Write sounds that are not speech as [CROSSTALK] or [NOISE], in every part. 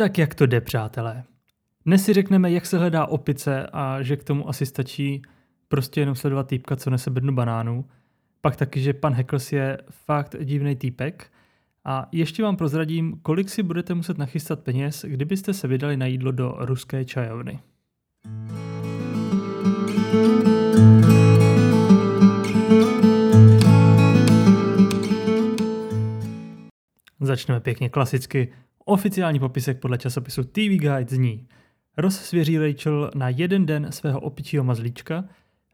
Tak jak to jde, přátelé? Dnes si řekneme, jak se hledá opice a že k tomu asi stačí prostě jenom sledovat týpka, co nese bednu banánů. Pak taky, že pan Heckles je fakt divný týpek. A ještě vám prozradím, kolik si budete muset nachystat peněz, kdybyste se vydali na jídlo do ruské čajovny. Začneme pěkně klasicky. Oficiální popisek podle časopisu TV Guide zní Ross svěří Rachel na jeden den svého opičího mazlíčka,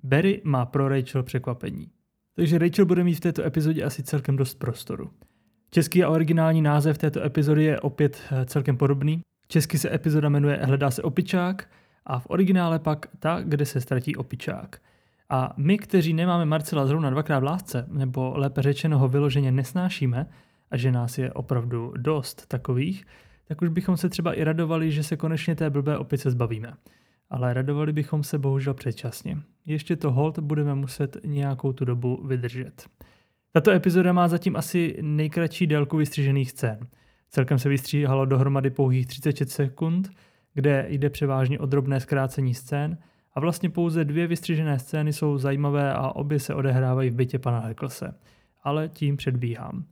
Barry má pro Rachel překvapení. Takže Rachel bude mít v této epizodě asi celkem dost prostoru. Český a originální název této epizody je opět eh, celkem podobný. Česky se epizoda jmenuje Hledá se opičák a v originále pak Ta, kde se ztratí opičák. A my, kteří nemáme Marcela zrovna dvakrát v lásce, nebo lépe řečeno ho vyloženě nesnášíme, a že nás je opravdu dost takových, tak už bychom se třeba i radovali, že se konečně té blbé opice zbavíme. Ale radovali bychom se bohužel předčasně. Ještě to hold budeme muset nějakou tu dobu vydržet. Tato epizoda má zatím asi nejkratší délku vystřižených scén. Celkem se vystříhalo dohromady pouhých 36 sekund, kde jde převážně o drobné zkrácení scén a vlastně pouze dvě vystřižené scény jsou zajímavé a obě se odehrávají v bytě pana Heklse. Ale tím předbíhám.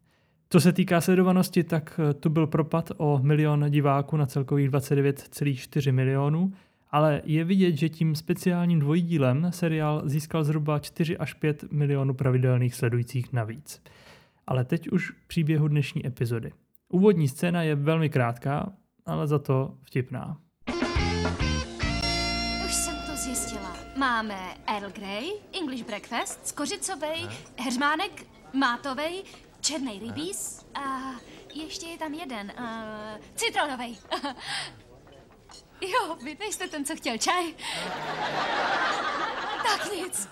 Co se týká sledovanosti, tak eh, tu byl propad o milion diváků na celkových 29,4 milionů, ale je vidět, že tím speciálním dvojdílem seriál získal zhruba 4 až 5 milionů pravidelných sledujících navíc. Ale teď už k příběhu dnešní epizody. Úvodní scéna je velmi krátká, ale za to vtipná. Už jsem to zjistila. Máme Earl Grey, English breakfast, skořicovej, heřmánek, mátovej, černý rybíz a ještě je tam jeden, uh, citronovej. [LAUGHS] jo, vy nejste ten, co chtěl čaj. [LAUGHS] tak nic.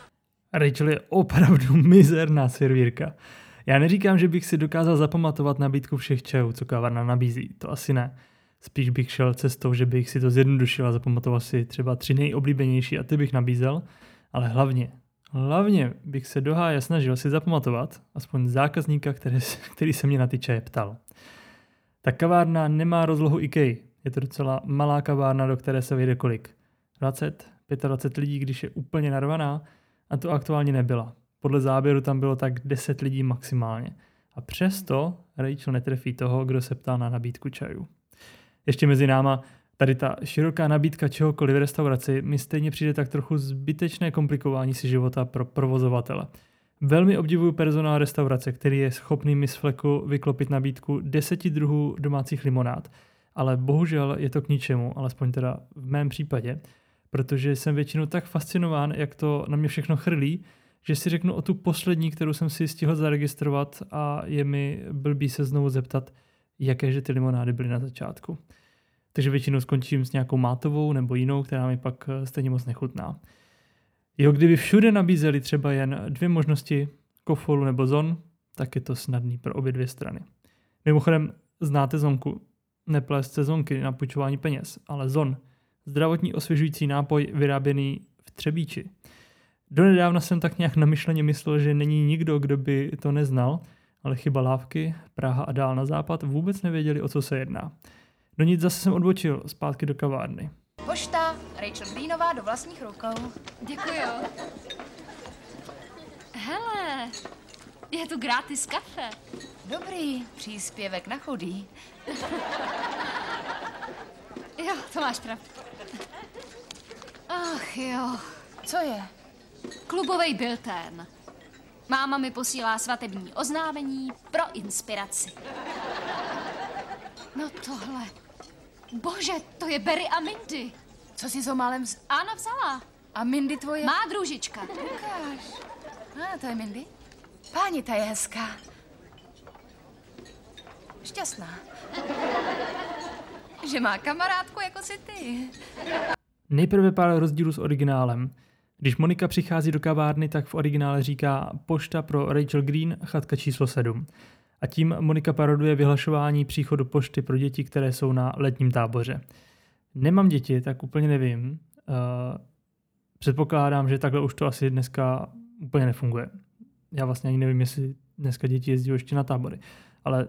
Rachel je opravdu [LAUGHS] mizerná servírka. Já neříkám, že bych si dokázal zapamatovat nabídku všech čajů, co kavárna nabízí. To asi ne. Spíš bych šel cestou, že bych si to zjednodušil a zapamatoval si třeba tři nejoblíbenější a ty bych nabízel. Ale hlavně, hlavně bych se do háje snažil si zapamatovat aspoň zákazníka, který, který se mě na ty čaje ptal. Ta kavárna nemá rozlohu IKEA. Je to docela malá kavárna, do které se vejde kolik? 20, 25 lidí, když je úplně narvaná a to aktuálně nebyla. Podle záběru tam bylo tak 10 lidí maximálně. A přesto Rachel netrefí toho, kdo se ptal na nabídku čajů. Ještě mezi náma, tady ta široká nabídka čehokoliv v restauraci mi stejně přijde tak trochu zbytečné komplikování si života pro provozovatele. Velmi obdivuju personál restaurace, který je schopný mi z fleku vyklopit nabídku deseti druhů domácích limonád, ale bohužel je to k ničemu, alespoň teda v mém případě, protože jsem většinou tak fascinován, jak to na mě všechno chrlí, že si řeknu o tu poslední, kterou jsem si stihl zaregistrovat a je mi blbý se znovu zeptat, jaké že ty limonády byly na začátku. Takže většinou skončím s nějakou mátovou nebo jinou, která mi pak eh, stejně moc nechutná. Jo, kdyby všude nabízeli třeba jen dvě možnosti, kofolu nebo zon, tak je to snadný pro obě dvě strany. Mimochodem, znáte zonku? Neplést sezonky na půjčování peněz, ale zon. Zdravotní osvěžující nápoj vyráběný v Třebíči. Donedávna jsem tak nějak namyšleně myslel, že není nikdo, kdo by to neznal, ale chyba lávky, Praha a dál na západ vůbec nevěděli, o co se jedná. Do nic zase jsem odbočil, zpátky do kavárny. Pošta, Rachel Greenová do vlastních rukou. Děkuju. Hele, je tu gratis kafe. Dobrý, příspěvek na chudý. [LAUGHS] jo, to máš pravdu. Ach jo, co je? Klubový bilten. Máma mi posílá svatební oznámení pro inspiraci. No tohle. Bože, to je Barry a Mindy. Co jsi so málem z... Ano, vzala. A Mindy tvoje? Má družička. Ukáž. A, to je Mindy. Páni, ta je hezká. Šťastná. Že má kamarádku jako si ty. Nejprve pár rozdílů s originálem. Když Monika přichází do kavárny, tak v originále říká pošta pro Rachel Green, chatka číslo 7. A tím Monika paroduje vyhlašování příchodu pošty pro děti, které jsou na letním táboře. Nemám děti, tak úplně nevím. Uh, předpokládám, že takhle už to asi dneska úplně nefunguje. Já vlastně ani nevím, jestli dneska děti jezdí ještě na tábory. Ale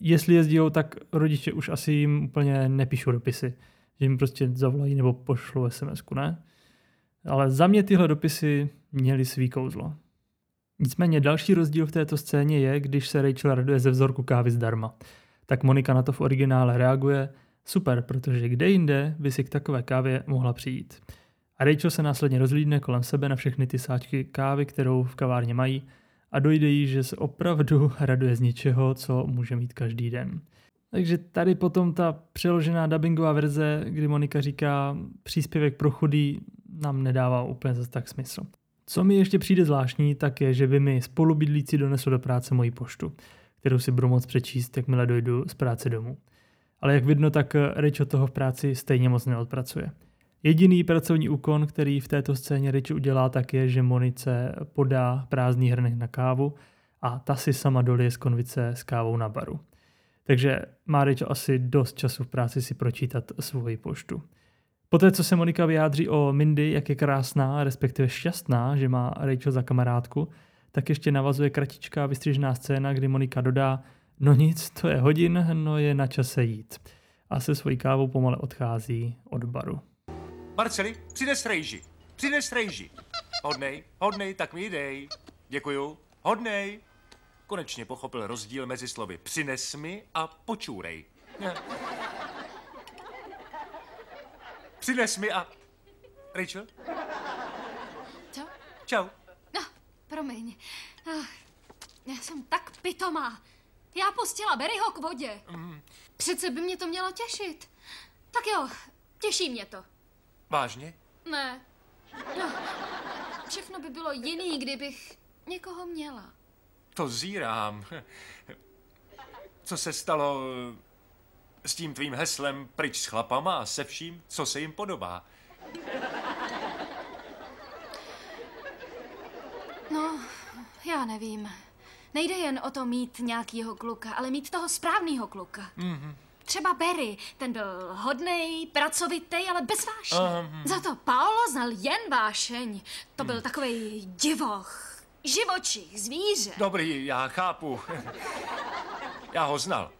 jestli jezdí, tak rodiče už asi jim úplně nepíšou dopisy. Že jim prostě zavolají nebo pošlou sms ne? Ale za mě tyhle dopisy měly svý kouzlo. Nicméně další rozdíl v této scéně je, když se Rachel raduje ze vzorku kávy zdarma. Tak Monika na to v originále reaguje, super, protože kde jinde by si k takové kávě mohla přijít. A Rachel se následně rozlídne kolem sebe na všechny ty sáčky kávy, kterou v kavárně mají a dojde jí, že se opravdu raduje z něčeho, co může mít každý den. Takže tady potom ta přeložená dubbingová verze, kdy Monika říká příspěvek pro chudý, nám nedává úplně zase tak smysl. Co mi ještě přijde zvláštní, tak je, že vy mi spolubydlící donesou do práce moji poštu, kterou si budu moc přečíst, jakmile dojdu z práce domů. Ale jak vidno, tak Rachel toho v práci stejně moc neodpracuje. Jediný pracovní úkon, který v této scéně Rich udělá, tak je, že Monice podá prázdný hrnek na kávu a ta si sama dolije z konvice s kávou na baru. Takže má Rich asi dost času v práci si pročítat svoji poštu. Poté, co se Monika vyjádří o Mindy, jak je krásná, respektive šťastná, že má Rachel za kamarádku, tak ještě navazuje kratičká vystřižená scéna, kdy Monika dodá, no nic, to je hodin, no je na čase jít. A se svojí kávou pomale odchází od baru. Marceli, přines rejži. Přines rejži. Hodnej, hodnej, tak mi dej. Děkuju. Hodnej. Konečně pochopil rozdíl mezi slovy přines mi a počůrej. Přines mi a... Rachel? Co? Čau. No, promiň. Ach, já jsem tak pitomá. Já pustila Berryho k vodě. Přece by mě to mělo těšit. Tak jo, těší mě to. Vážně? Ne. No, všechno by bylo jiný, kdybych někoho měla. To zírám. Co se stalo s tím tvým heslem pryč s chlapama a se vším, co se jim podobá? No, já nevím. Nejde jen o to mít nějakýho kluka, ale mít toho správného kluka. Mm-hmm. Třeba Barry, ten byl hodnej, pracovitý, ale bez vášně. Um. Za to Paolo znal jen vášeň. To byl takový divoch, živočich, zvíře. Dobrý, já chápu. [LAUGHS] Já ho znal.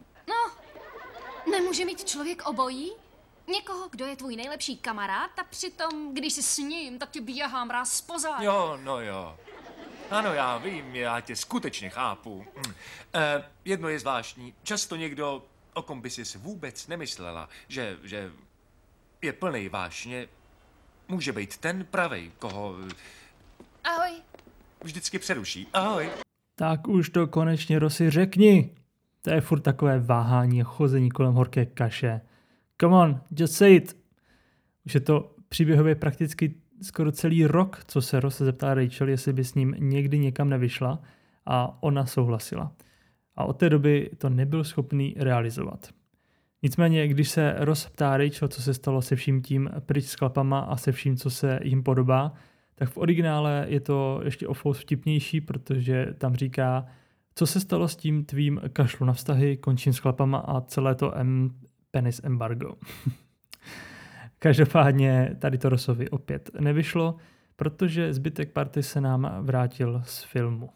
Nemůže mít člověk obojí? Někoho, kdo je tvůj nejlepší kamarád a přitom, když jsi s ním, tak tě běhá mráz spoza. Jo, no jo. Ano, já vím, já tě skutečně chápu. Hm. Eh, jedno je zvláštní. Často někdo, o kom by si vůbec nemyslela, že, že je plný vášně, může být ten pravej, koho Ahoj. vždycky přeruší. Ahoj. Tak už to konečně Rosy řekni. To je furt takové váhání a chození kolem horké kaše. Come on, just say it. Už je to příběhově prakticky skoro celý rok, co se Ross zeptá Rachel, jestli by s ním někdy někam nevyšla a ona souhlasila. A od té doby to nebyl schopný realizovat. Nicméně, když se Ross ptá Rachel, co se stalo se vším tím pryč s klapama a se vším, co se jim podobá, tak v originále je to ještě o vtipnější, protože tam říká, co se stalo s tím tvým kašlu na vztahy, končím s chlapama a celé to M penis embargo. [LAUGHS] Každopádně tady to Rosovi opět nevyšlo, protože zbytek party se nám vrátil z filmu.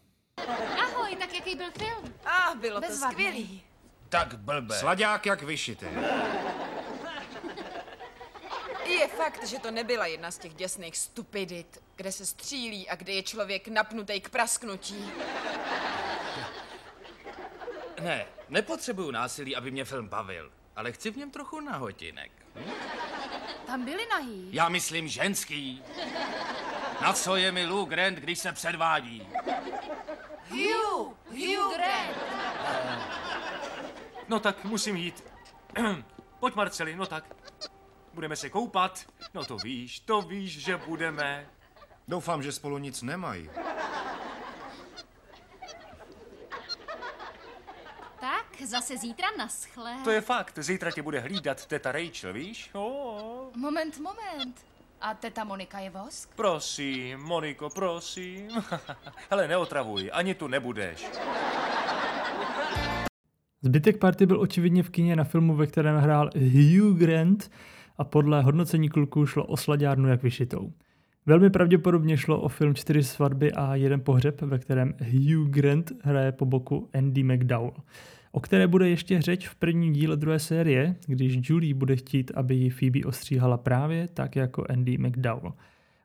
Ahoj, tak jaký byl film? Ah, bylo to Bezvadný. skvělý. Tak blbé. Sladák jak vyšité. Je fakt, že to nebyla jedna z těch děsných stupidit, kde se střílí a kde je člověk napnutý k prasknutí. Ne, nepotřebuju násilí, aby mě film bavil. Ale chci v něm trochu nahotinek. Tam byli nahý. Já myslím ženský. Na co je mi Lou Grant, když se předvádí? Hugh! Hugh Grant! No tak musím jít. [CLEARS THROAT] Pojď, Marceli, no tak. Budeme se koupat. No to víš, to víš, že budeme. Doufám, že spolu nic nemají. Tak, zase zítra naschle. To je fakt, zítra tě bude hlídat teta Rachel, víš? Oh, Moment, moment. A teta Monika je vosk? prosím, Moniko, prosím. [LAUGHS] Hele, neotravuj, ani tu nebudeš. Zbytek party byl očividně v kině na filmu, ve kterém hrál Hugh Grant a podle hodnocení kluků šlo o slaďárnu jak vyšitou. Velmi pravděpodobně šlo o film Čtyři svatby a jeden pohřeb, ve kterém Hugh Grant hraje po boku Andy McDowell. O které bude ještě řeč v prvním díle druhé série, když Julie bude chtít, aby ji Phoebe ostříhala právě tak jako Andy McDowell.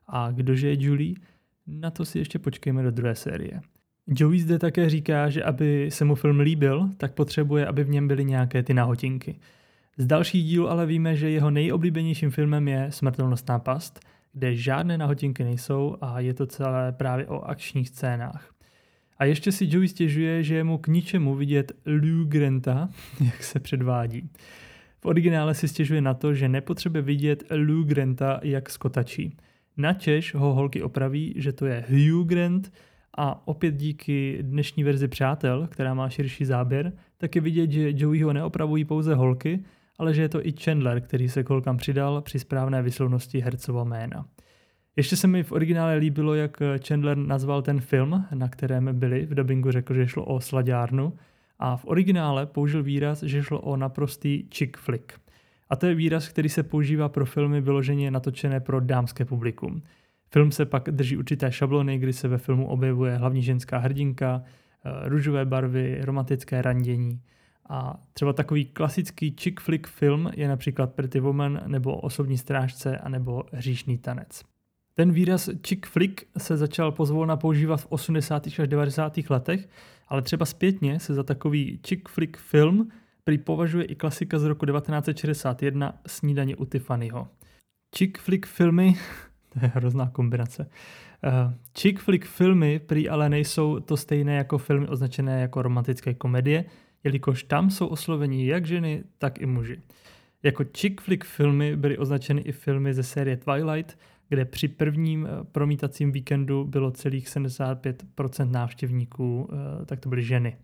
A kdože je Julie? Na to si ještě počkejme do druhé série. Joey zde také říká, že aby se mu film líbil, tak potřebuje, aby v něm byly nějaké ty nahotinky. Z dalších dílů ale víme, že jeho nejoblíbenějším filmem je Smrtelnostná past, kde žádné nahotinky nejsou a je to celé právě o akčních scénách. A ještě si Joey stěžuje, že je mu k ničemu vidět Lou Granta, [LAUGHS] jak se předvádí. V originále si stěžuje na to, že nepotřebuje vidět Lou Granta, jak skotačí. Načež ho holky opraví, že to je Hugh Grant a opět díky dnešní verzi Přátel, která má širší záběr, tak je vidět, že Joeyho neopravují pouze holky, ale že je to i Chandler, který se kolkám přidal při správné vyslovnosti hercova jména. Ještě se mi v originále líbilo, jak Chandler nazval ten film, na kterém byli. V dubbingu řekl, že šlo o slaďárnu a v originále použil výraz, že šlo o naprostý chick flick. A to je výraz, který se používá pro filmy vyloženě natočené pro dámské publikum. Film se pak drží určité šablony, kdy se ve filmu objevuje hlavní ženská hrdinka, eh, růžové barvy, romantické randění. A třeba takový klasický chick flick film je například Pretty Woman nebo Osobní strážce a nebo Hříšný tanec. Ten výraz chick flick se začal pozvolna používat v 80. až 90. letech, ale třeba zpětně se za takový chick flick film prý považuje i klasika z roku 1961 Snídaně u Tiffanyho. Chick flick filmy, [LAUGHS] to je hrozná kombinace, uh, chick flick filmy prý ale nejsou to stejné jako filmy označené jako romantické komedie, jelikož tam jsou osloveni jak ženy, tak i muži. Jako chick flick filmy byly označeny i filmy ze série Twilight, kde při prvním eh, promítacím víkendu bylo celých 75% návštěvníků, eh, tak to byly ženy.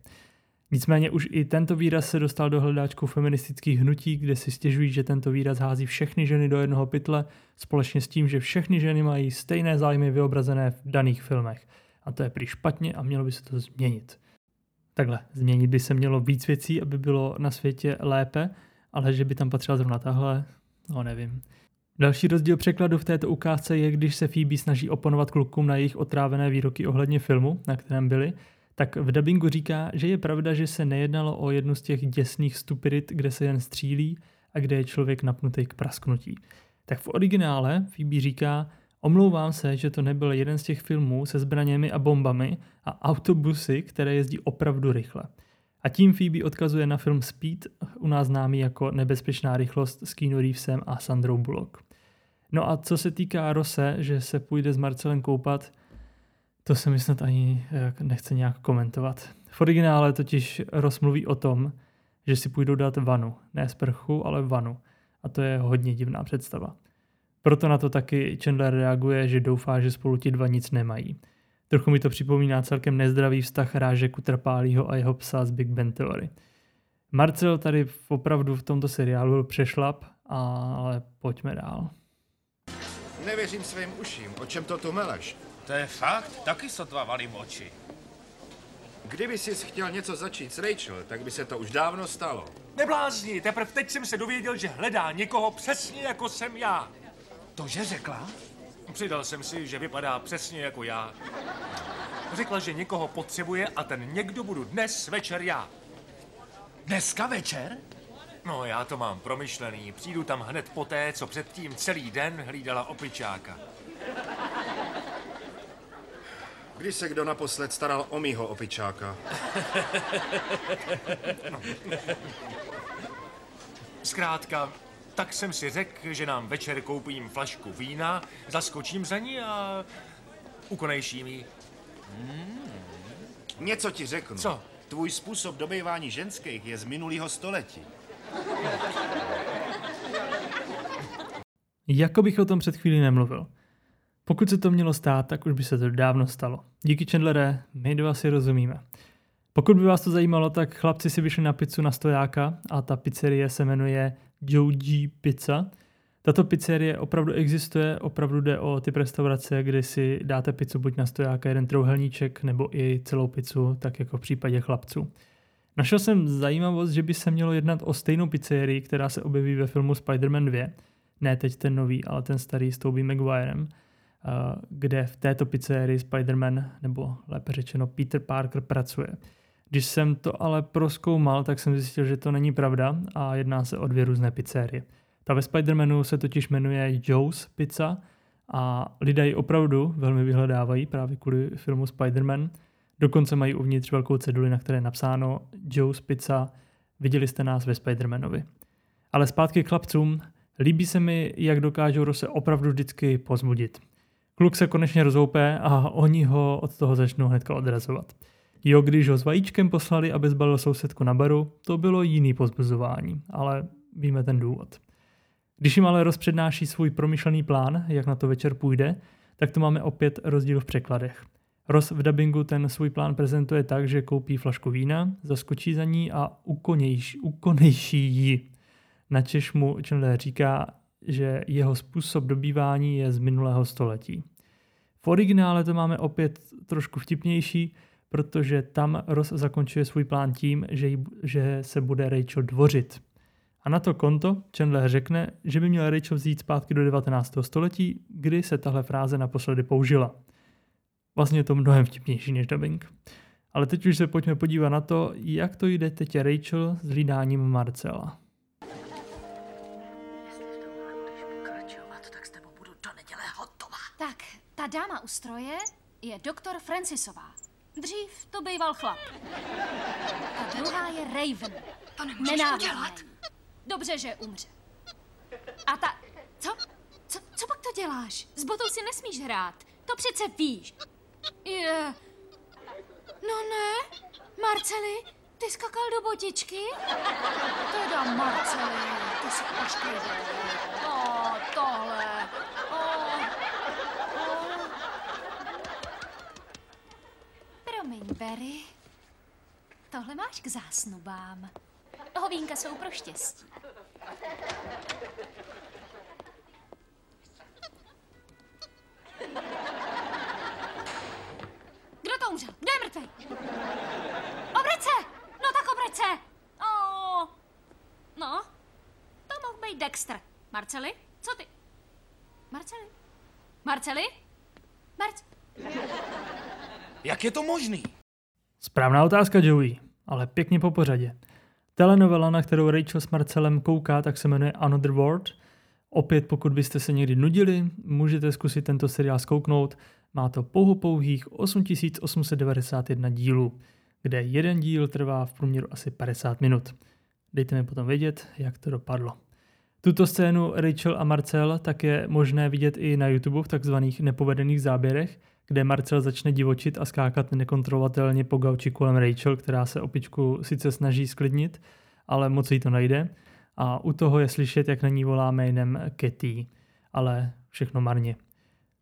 Nicméně už i tento výraz se dostal do hledáčku feministických hnutí, kde si stěžují, že tento výraz hází všechny ženy do jednoho pytle, společně s tím, že všechny ženy mají stejné zájmy vyobrazené v daných filmech. A to je prý špatně a mělo by se to změnit. Takhle, změnit by se mělo víc věcí, aby bylo na světě lépe, ale že by tam patřila zrovna tahle, no nevím. Další rozdíl překladu v této ukázce je, když se Phoebe snaží oponovat klukům na jejich otrávené výroky ohledně filmu, na kterém byli, tak v dubbingu říká, že je pravda, že se nejednalo o jednu z těch děsných stupidit, kde se jen střílí a kde je člověk napnutý k prasknutí. Tak v originále Phoebe říká, omlouvám se, že to nebyl jeden z těch filmů se zbraněmi a bombami a autobusy, které jezdí opravdu rychle. A tím Phoebe odkazuje na film Speed, u nás známý jako Nebezpečná rychlost s Keanu Reevesem a Sandrou Bullock. No a co se týká Rose, že se půjde s Marcelem koupat, to se mi snad ani eh, nechce nějak komentovat. V originále totiž Ross mluví o tom, že si půjdou dát vanu. Ne sprchu, ale vanu. A to je hodně divná představa. Proto na to taky Chandler reaguje, že doufá, že spolu ti dva nic nemají. Trochu mi to připomíná celkem nezdravý vztah Rážeku Trpálího a jeho psa z Big Ben Theory. Marcel tady opravdu v tomto seriálu byl přešlap, ale pojďme dál. Nevěřím svým uším. O čem to tu meleš? To je fakt? Taky sotva valím oči. Kdyby jsi chtěl něco začít s Rachel, tak by se to už dávno stalo. Neblázni, teprve teď jsem se dověděl, že hledá někoho přesně jako jsem já. To, že řekla? Přidal jsem si, že vypadá přesně jako já. Řekla, že někoho potřebuje a ten někdo budu dnes večer já. Dneska večer? No, já to mám promyšlený. Přijdu tam hned poté, co předtím celý den hlídala opičáka. Kdy se kdo naposled staral o mýho opičáka? Zkrátka, tak jsem si řekl, že nám večer koupím flašku vína, zaskočím za ní a ukonejším ji. Něco ti řeknu. Co? Tvůj způsob dobývání ženských je z minulého století. Jako bych o tom před chvílí nemluvil. Pokud se to mělo stát, tak už by se to dávno stalo. Díky Chandlere, my dva si rozumíme. Pokud by vás to zajímalo, tak chlapci si vyšli na pizzu na stojáka a ta pizzerie se jmenuje Joji Pizza. Tato pizzerie opravdu existuje, opravdu jde o typ restaurace, kdy si dáte pizzu buď na stojáka, jeden trouhelníček, nebo i celou pizzu, tak jako v případě chlapců. Našel jsem zajímavost, že by se mělo jednat o stejnou pizzerii, která se objeví ve filmu Spider-Man 2. Ne teď ten nový, ale ten starý s Tobey Maguirem, eh, kde v této pizzerii Spider-Man, nebo lépe řečeno Peter Parker, pracuje. Když jsem to ale proskoumal, tak jsem zjistil, že to není pravda a jedná se o dvě různé pizzerie. Ta ve Spider-Manu se totiž jmenuje Joe's Pizza a lidé ji opravdu velmi vyhledávají právě kvůli filmu Spider-Man. Dokonce mají uvnitř velkou ceduli, na které je napsáno Joe's Pizza, viděli jste nás ve Spider-Manovi. Ale zpátky k chlapcům, líbí se mi, jak dokážou Rose opravdu vždycky pozbudit. Kluk se konečně rozhoupe a oni ho od toho začnou hnedka odrazovat. Jo, když ho s vajíčkem poslali, aby zbalil sousedku na baru, to bylo jiný pozbuzování, ale víme ten důvod. Když jim ale rozpřednáší svůj promyšlený plán, jak na to večer půjde, tak to máme opět rozdíl v překladech. Ross v dubbingu ten svůj plán prezentuje tak, že koupí flašku vína, zaskočí za ní a ukonejší, ukonejší ji. Načež mu Chandler říká, že jeho způsob dobývání je z minulého století. V originále to máme opět trošku vtipnější, protože tam Ross zakončuje svůj plán tím, že, jí, že se bude Rachel dvořit. A na to konto Chandler řekne, že by měl Rachel vzít zpátky do 19. století, kdy se tahle fráze naposledy použila. Vlastně je to mnohem vtipnější než dubbing. Ale teď už se pojďme podívat na to, jak to jde teď Rachel s hlídáním Marcela. Tak, ta dáma u stroje je doktor Francisová. Dřív to býval chlap. A druhá je Raven. To nemůžeš udělat. Dobře, že umře. A ta... Co? Co, co pak to děláš? S botou si nesmíš hrát. To přece víš. Je... No ne. Marceli, ty skakal do botičky? Teda Marceli, ty jsi ošklivý. O, tohle. O, o. Promiň, Barry. Tohle máš k zásnubám. Hovínka jsou pro štěstí. Kdo umřel? Kdo je mrtvý? Obrať se! No tak obrať se! O, no, to mohl být Dexter. Marceli, co ty? Marceli? Marceli? Marc... Jak je to možný? Správná otázka, Joey, ale pěkně po pořadě. Telenovela, na kterou Rachel s Marcelem kouká, tak se jmenuje Another World. Opět, pokud byste se někdy nudili, můžete zkusit tento seriál zkouknout. Má to pouhopouhých 8891 dílů, kde jeden díl trvá v průměru asi 50 minut. Dejte mi potom vědět, jak to dopadlo. Tuto scénu Rachel a Marcel tak je možné vidět i na YouTube v takzvaných nepovedených záběrech, kde Marcel začne divočit a skákat nekontrolovatelně po gauči kolem Rachel, která se opičku sice snaží sklidnit, ale moc jí to najde. A u toho je slyšet, jak na ní volá jménem Katy, ale všechno marně.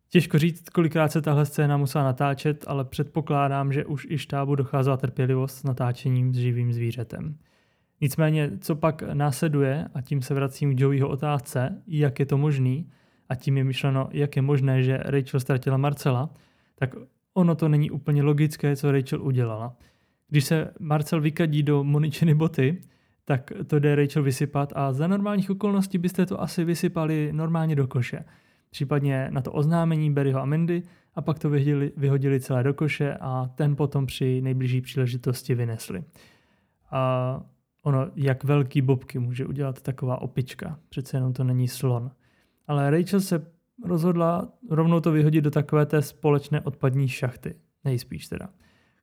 Těžko říct, kolikrát se tahle scéna musela natáčet, ale předpokládám, že už i štábu docházela trpělivost s natáčením s živým zvířetem. Nicméně, co pak následuje, a tím se vracím k Joeyho otázce, jak je to možný, a tím je myšleno, jak je možné, že Rachel ztratila Marcela, tak ono to není úplně logické, co Rachel udělala. Když se Marcel vykadí do Moničiny boty, tak to jde Rachel vysypat a za normálních okolností byste to asi vysypali normálně do koše. Případně na to oznámení Barryho a Mandy a pak to vyhodili, vyhodili celé do koše a ten potom při nejbližší příležitosti vynesli. A ono, jak velký bobky může udělat taková opička, přece jenom to není slon. Ale Rachel se rozhodla rovnou to vyhodit do takové té společné odpadní šachty, nejspíš teda,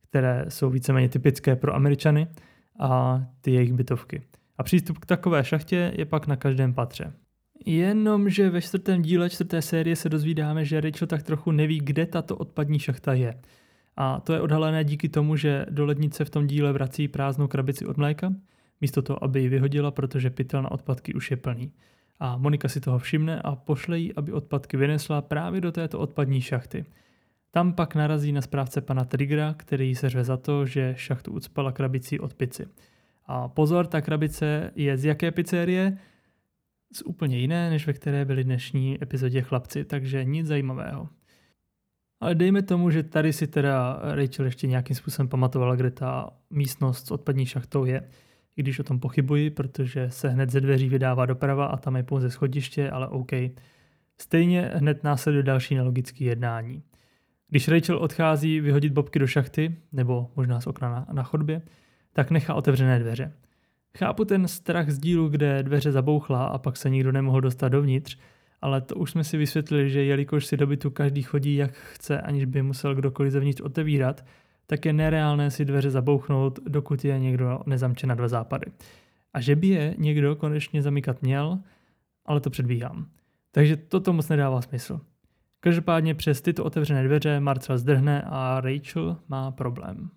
které jsou víceméně typické pro Američany a ty jejich bytovky. A přístup k takové šachtě je pak na každém patře. Jenomže ve čtvrtém díle čtvrté série se dozvídáme, že Rachel tak trochu neví, kde tato odpadní šachta je. A to je odhalené díky tomu, že do lednice v tom díle vrací prázdnou krabici od mléka, místo toho, aby ji vyhodila, protože pytel na odpadky už je plný. A Monika si toho všimne a pošle jí, aby odpadky vynesla právě do této odpadní šachty. Tam pak narazí na správce pana Triggera, který se řve za to, že šachtu ucpala krabicí od pici. A pozor, ta krabice je z jaké pizzerie? Z úplně jiné, než ve které byli dnešní epizodě chlapci, takže nic zajímavého. Ale dejme tomu, že tady si teda Rachel ještě nějakým způsobem pamatovala, kde ta místnost s odpadní šachtou je. I když o tom pochybuji, protože se hned ze dveří vydává doprava a tam je pouze schodiště, ale OK. Stejně hned následuje další nelogické jednání. Když Rachel odchází vyhodit Bobky do šachty, nebo možná z okna na, na chodbě, tak nechá otevřené dveře. Chápu ten strach z dílu, kde dveře zabouchla a pak se nikdo nemohl dostat dovnitř, ale to už jsme si vysvětlili, že jelikož si do bytu každý chodí jak chce, aniž by musel kdokoliv zevnitř otevírat, tak je nereálné si dveře zabouchnout, dokud je někdo nezamče na dva západy. A že by je někdo konečně zamykat měl, ale to předbíhám. Takže toto moc nedává smysl. Každopádně přes tyto otevřené dveře Marcel zdrhne a Rachel má problém.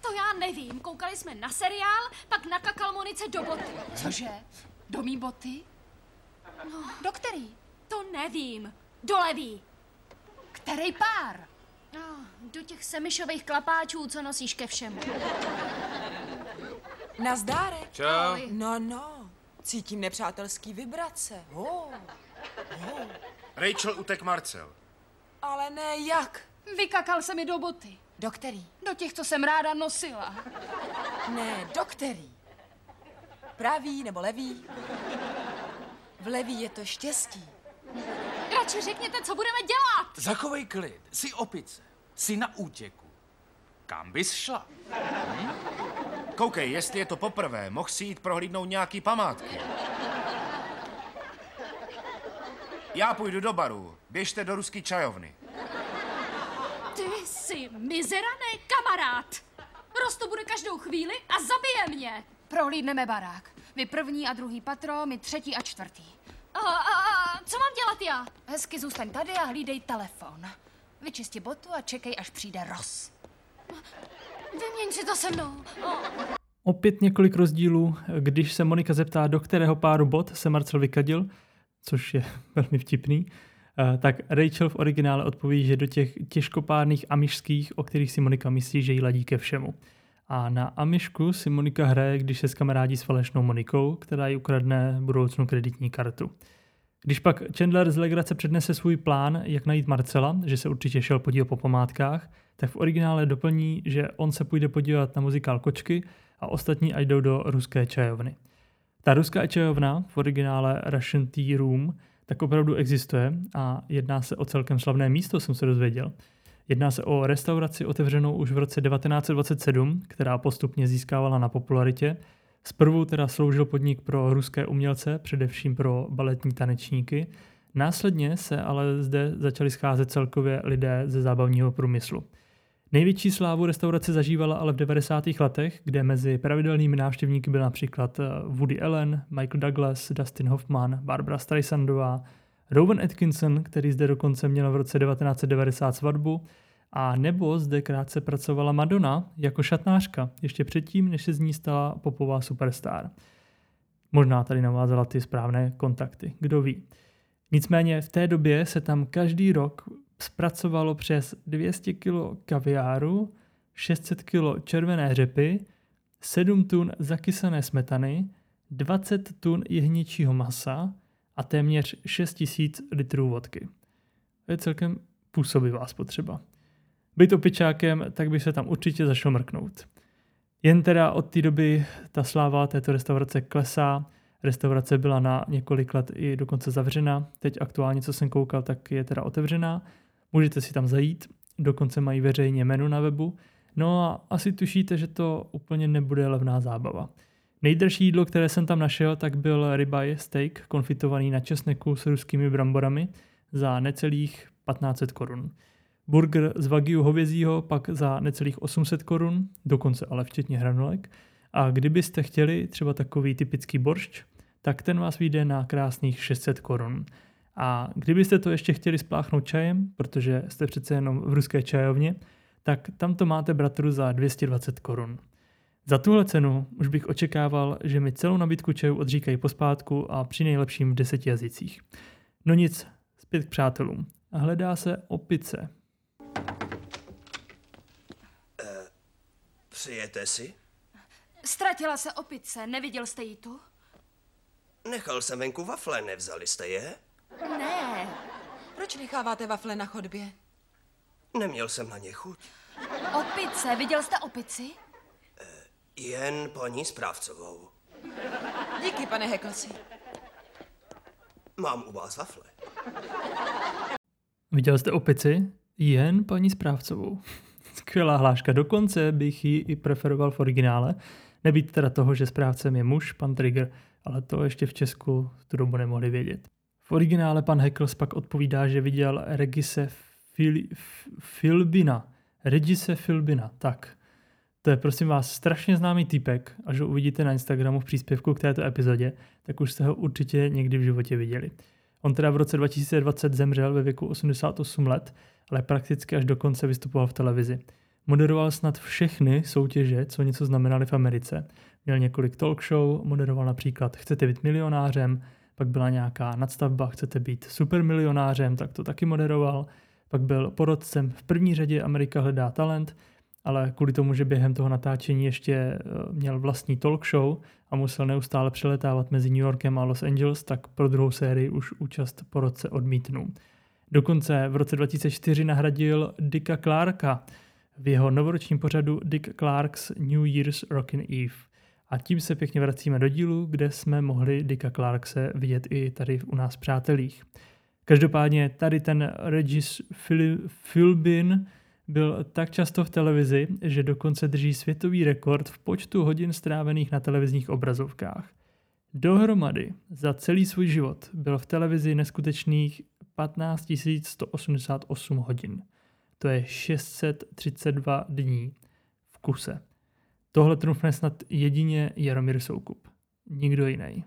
To já nevím. Koukali jsme na seriál, pak nakakal Monice do boty. Cože? Do mý boty? No, Do který? to nevím. Do levý. Který pár? No, do těch semišových klapáčů, co nosíš ke všemu. Nazdárek. Čau. No, no. Cítím nepřátelský vibrace. Oh. Rachel utek Marcel. Ale ne jak. Vykakal se mi do boty. Do který? Do těch, co jsem ráda nosila. Ne, do který? Pravý nebo levý? V levý je to štěstí. Radši řekněte, co budeme dělat. Zachovej klid. Jsi opice. Jsi na útěku. Kam bys šla? Koukej, jestli je to poprvé, mohl si jít prohlídnout nějaký památky. Já půjdu do baru, běžte do ruský čajovny. Ty jsi mizeraný kamarád. Rosto bude každou chvíli a zabije mě. Prohlídneme barák. Vy první a druhý patro, my třetí a čtvrtý. A, a, a co mám dělat já? Hezky zůstaň tady a hlídej telefon. Vyčisti botu a čekej, až přijde Ross. Vyměň si to se mnou. O, Opět několik rozdílů, když se Monika zeptá, do kterého páru bot se Marcel vykadil, což je [LAUGHS] velmi vtipný, eh, tak Rachel v originále odpoví, že do těch těžkopádných amišských, o kterých si Monika myslí, že jí ladí ke všemu. A na amišku si Monika hraje, když se skamarádí s falešnou Monikou, která jí ukradne budoucnu kreditní kartu. Když pak Chandler z legrace přednese svůj plán, jak najít Marcela, že se určitě šel podívat po památkách, tak v originále doplní, že on se půjde podívat na muzikál Kočky a ostatní jdou do ruské čajovny. Ta ruská čajovna, v originále Russian Tea Room, tak opravdu existuje a jedná se o celkem slavné místo, jsem se dozvěděl. Jedná se o restauraci otevřenou už v roce 1927, která postupně získávala na popularitě. Zprvu teda sloužil podnik pro ruské umělce, především pro baletní tanečníky. Následně se ale zde začali scházet celkově lidé ze zábavního průmyslu. Největší slávu restaurace zažívala ale v 90. letech, kde mezi pravidelnými návštěvníky byl například eh, Woody Allen, Michael Douglas, Dustin Hoffman, Barbara Streisandová, Rowan Atkinson, který zde dokonce měl v roce 1990 svatbu, a nebo zde krátce pracovala Madonna jako šatnářka, ještě předtím, než se z ní stala popová superstar. Možná tady navázala ty správné kontakty, kdo ví. Nicméně v té době se tam každý rok zpracovalo přes 200 kg kaviáru, 600 kg červené řepy, 7 tun zakysané smetany, 20 tun jehněčího masa a téměř 6000 litrů vodky. To je celkem působivá spotřeba. Být opičákem, tak by se tam určitě zašlo mrknout. Jen teda od té doby ta sláva této restaurace klesá, Restaurace byla na několik let i dokonce zavřena. Teď aktuálně, co jsem koukal, tak je teda otevřená. Můžete si tam zajít, dokonce mají veřejně menu na webu. No a asi tušíte, že to úplně nebude levná zábava. Nejdražší jídlo, které jsem tam našel, tak byl ribeye steak konfitovaný na česneku s ruskými bramborami za necelých 1500 korun. Burger z wagyu hovězího pak za necelých 800 korun, dokonce ale včetně hranolek. A kdybyste chtěli třeba takový typický boršč, tak ten vás vyjde na krásných 600 korun. A kdybyste to ještě chtěli spláchnout čajem, protože jste přece jenom v ruské čajovně, tak tam to máte bratru za 220 korun. Za tuhle cenu už bych očekával, že mi celou nabídku čajů odříkají pospátku a při nejlepším v deseti jazycích. No nic, zpět k přátelům. Hledá se opice. Přijete si? Ztratila se opice, neviděl jste ji tu? Nechal jsem venku wafle, nevzali jste je? Ne. Proč necháváte wafle na chodbě? Neměl jsem na ně chuť. Opice, viděl jste opici? Jen paní správcovou. Díky, pane Heklsi. Mám u vás wafle. Viděl jste opici? jen paní správcovou. [LAUGHS] Skvělá hláška, dokonce bych ji i preferoval v originále, nebýt teda toho, že správcem je muž, pan Trigger, ale to ještě v Česku tu dobu nemohli vědět. Originále pan Heckles pak odpovídá, že viděl Regise Fil- Filbina. Regise Filbina, tak. To je prosím vás strašně známý týpek, až ho uvidíte na Instagramu v příspěvku k této epizodě, tak už jste ho určitě někdy v životě viděli. On teda v roce 2020 zemřel ve věku 88 let, ale prakticky až do konce vystupoval v televizi. Moderoval snad všechny soutěže, co něco znamenaly v Americe. Měl několik talk show, moderoval například Chcete být milionářem, pak byla nějaká nadstavba Chcete být supermilionářem, tak to taky moderoval. Pak byl porodcem v první řadě Amerika hledá talent, ale kvůli tomu, že během toho natáčení ještě eh, měl vlastní talk show a musel neustále přeletávat mezi New Yorkem a Los Angeles, tak pro druhou sérii už účast po roce odmítnul. Dokonce v roce 2004 nahradil Dicka Clarka v jeho novoročním pořadu Dick Clark's New Year's Rockin' Eve. A tím se pěkně vracíme do dílu, kde jsme mohli Dicka Clarkse vidět i tady u nás Přátelích. Každopádně tady ten Regis Philbin byl tak často v televizi, že dokonce drží světový rekord v počtu hodin strávených na televizních obrazovkách. Dohromady za celý svůj život byl v televizi neskutečných 15 188 hodin. To je 632 dní v kuse. Tohle trumfne snad jedině Jaromír Soukup. Nikdo jiný.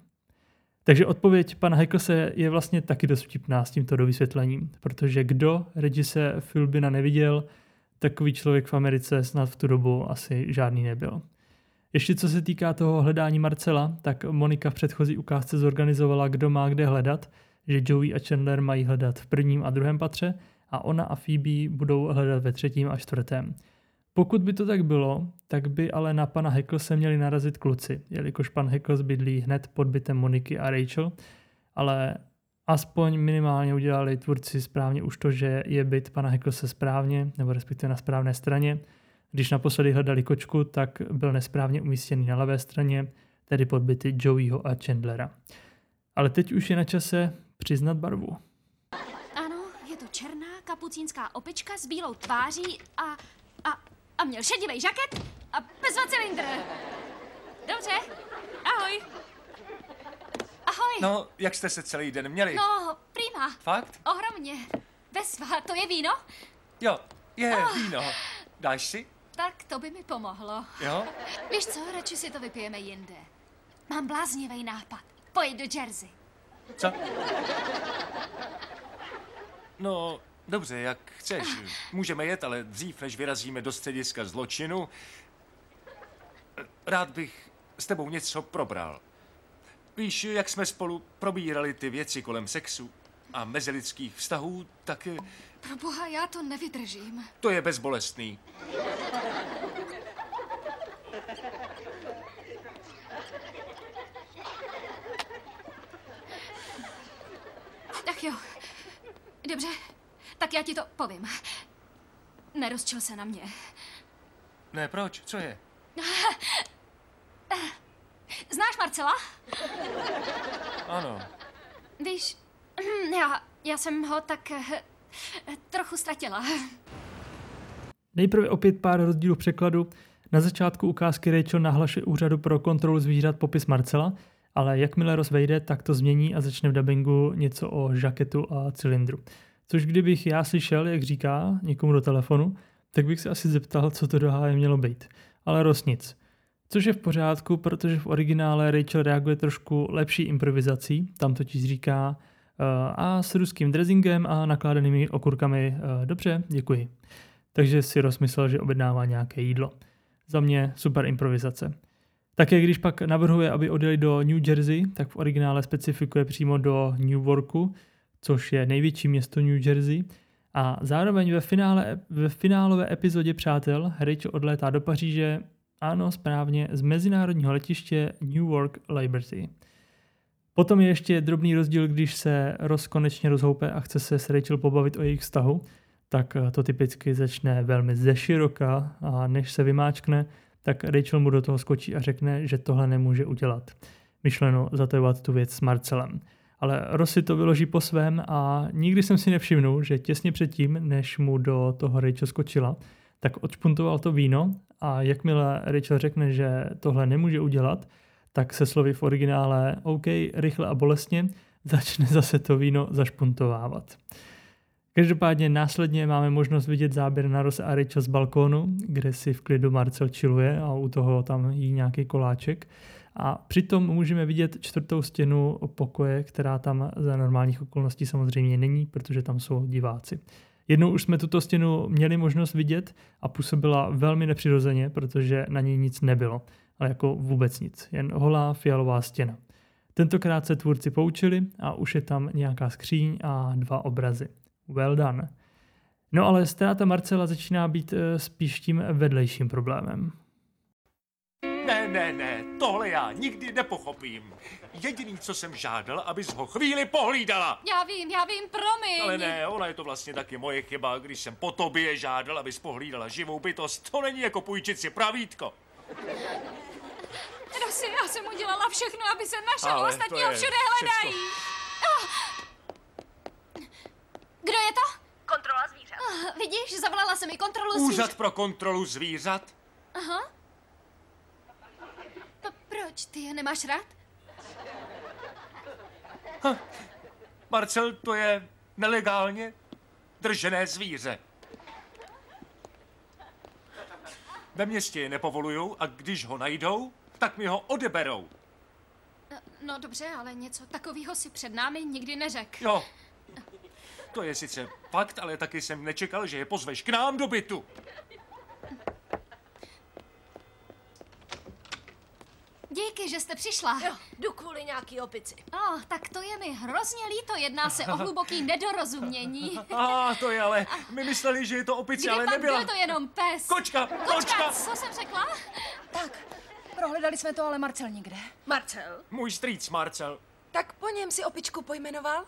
Takže odpověď pana Heiklse je vlastně taky dost vtipná s tímto dovysvětlením, protože kdo Regise Filbina neviděl, takový člověk v Americe snad v tu dobu asi žádný nebyl. Ještě co se týká toho hledání Marcela, tak Monika v předchozí ukázce zorganizovala, kdo má kde hledat, že Joey a Chandler mají hledat v prvním a druhém patře a ona a Phoebe budou hledat ve třetím a čtvrtém. Pokud by to tak bylo, tak by ale na pana se měli narazit kluci, jelikož pan Heckles bydlí hned pod bytem Moniky a Rachel, ale aspoň minimálně udělali tvůrci správně už to, že je byt pana se správně, nebo respektive na správné straně. Když naposledy hledali kočku, tak byl nesprávně umístěný na levé straně, tedy pod byty Joeyho a Chandlera. Ale teď už je na čase přiznat barvu. Ano, je to černá kapucínská opička s bílou tváří a, a, a měl šedivý žaket a bezva cylindr. Dobře, ahoj. Ahoj. No, jak jste se celý den měli? No, prima. Fakt? Ohromně. Bezva, to je víno? Jo, je víno. Dáš si? Tak to by mi pomohlo. Jo? Víš co, radši si to vypijeme jinde. Mám bláznivý nápad. Pojď do Jersey. Co? No, dobře, jak chceš. Můžeme jet, ale dřív, než vyrazíme do střediska zločinu, rád bych s tebou něco probral. Víš, jak jsme spolu probírali ty věci kolem sexu a mezilidských vztahů, tak Pro boha, já to nevydržím. to je bezbolestný. Tak jo. Dobře, tak já ti to povím. Nerozčil se na mě. Ne, proč? Co je? [LAUGHS] Znáš Marcela? Ano. Víš, [CLEARS THROAT] já, já jsem ho tak eh, trochu ztratila. Nejprve opět pár rozdílů překladu. Na začátku ukázky Rachel nahlašuje úřadu pro kontrolu zvířat popis Marcela, ale jakmile rozvejde, tak to změní a začne v dubbingu něco o žaketu a cylindru. Což kdybych já slyšel, jak říká někomu do telefonu, tak bych se asi zeptal, co to do háje mělo být. Ale roz nic. Což je v pořádku, protože v originále Rachel reaguje trošku lepší improvizací, tam totiž říká uh, a s ruským dressingem a nakládanými okurkami uh, dobře, děkuji. Takže si rozmyslel, že objednává nějaké jídlo. Za mě super improvizace. Také když pak navrhuje, aby odjeli do New Jersey, tak v originále specifikuje přímo do Newarku, což je největší město New Jersey. A zároveň ve, finále, ve finálové epizodě Přátel Rachel odlétá do Paříže, ano, správně, z mezinárodního letiště Newark Liberty. Potom je ještě drobný rozdíl, když se Ross konečně rozhoupe a chce se s Rachel pobavit o jejich vztahu, tak to typicky začne velmi zeširoka a než se vymáčkne, tak Rachel mu do toho skočí a řekne, že tohle nemůže udělat. Myšleno zatajovat tu věc s Marcelem. Ale Ross si to vyloží po svém a nikdy jsem si nevšimnul, že těsně předtím, než mu do toho Rachel skočila, tak odšpuntoval to víno a jakmile Rachel řekne, že tohle nemůže udělat, tak se slovy v originále OK, rychle a bolestně, začne zase to víno zašpuntovávat. Každopádně následně máme možnost vidět záběr na Ross a Rachel z balkónu, kde si v klidu Marcel chilluje a u toho tam jí nějaký koláček. A přitom můžeme vidět čtvrtou stěnu pokoje, která tam za normálních okolností samozřejmě není, protože tam jsou diváci. Jednou už jsme tuto stěnu měli možnost vidět a působila velmi nepřirozeně, protože na ní nic nebylo, ale jako vůbec nic, jen holá fialová stěna. Tentokrát se tvůrci poučili a už je tam nějaká skříň a dva obrazy. Well done. No ale ztráta Marcela začíná být eh, spíš tím vedlejším problémem. Ne, ne, tohle já nikdy nepochopím. Jediný, co jsem žádal, abys ho chvíli pohlídala. Já vím, já vím, promiň. Ale ne, ona je to vlastně taky moje chyba, když jsem po tobě žádal, abys pohlídala živou bytost. To není jako půjčit si pravítko. Rosy, já jsem udělala všechno, aby se našel. Ale Ostatní ho všude hledají. Ah. Kdo je to? Kontrola zvířat. Ah, Vidíš, zavolala se mi kontrolu Úřad pro kontrolu zvířat? Aha. Proč? Ty je nemáš rád? Marcel, to je nelegálně držené zvíře. Ve městě je nepovolujou a když ho najdou, tak mi ho odeberou. No dobře, ale něco takového si před námi nikdy neřekl. Jo. To je sice fakt, ale taky jsem nečekal, že je pozveš k nám do bytu. Díky, že jste přišla. Jo, jdu kvůli nějaký opici. Oh, tak to je mi hrozně líto, jedná se o hluboký [LAUGHS] nedorozumění. A to je ale, my mysleli, že je to opice, Kdy ale pak nebyla. byl to jenom pes. Kočka, Kočka, kočka. co jsem řekla? Tak, prohledali jsme to, ale Marcel nikde. Marcel. Můj strýc Marcel. Tak po něm si opičku pojmenoval?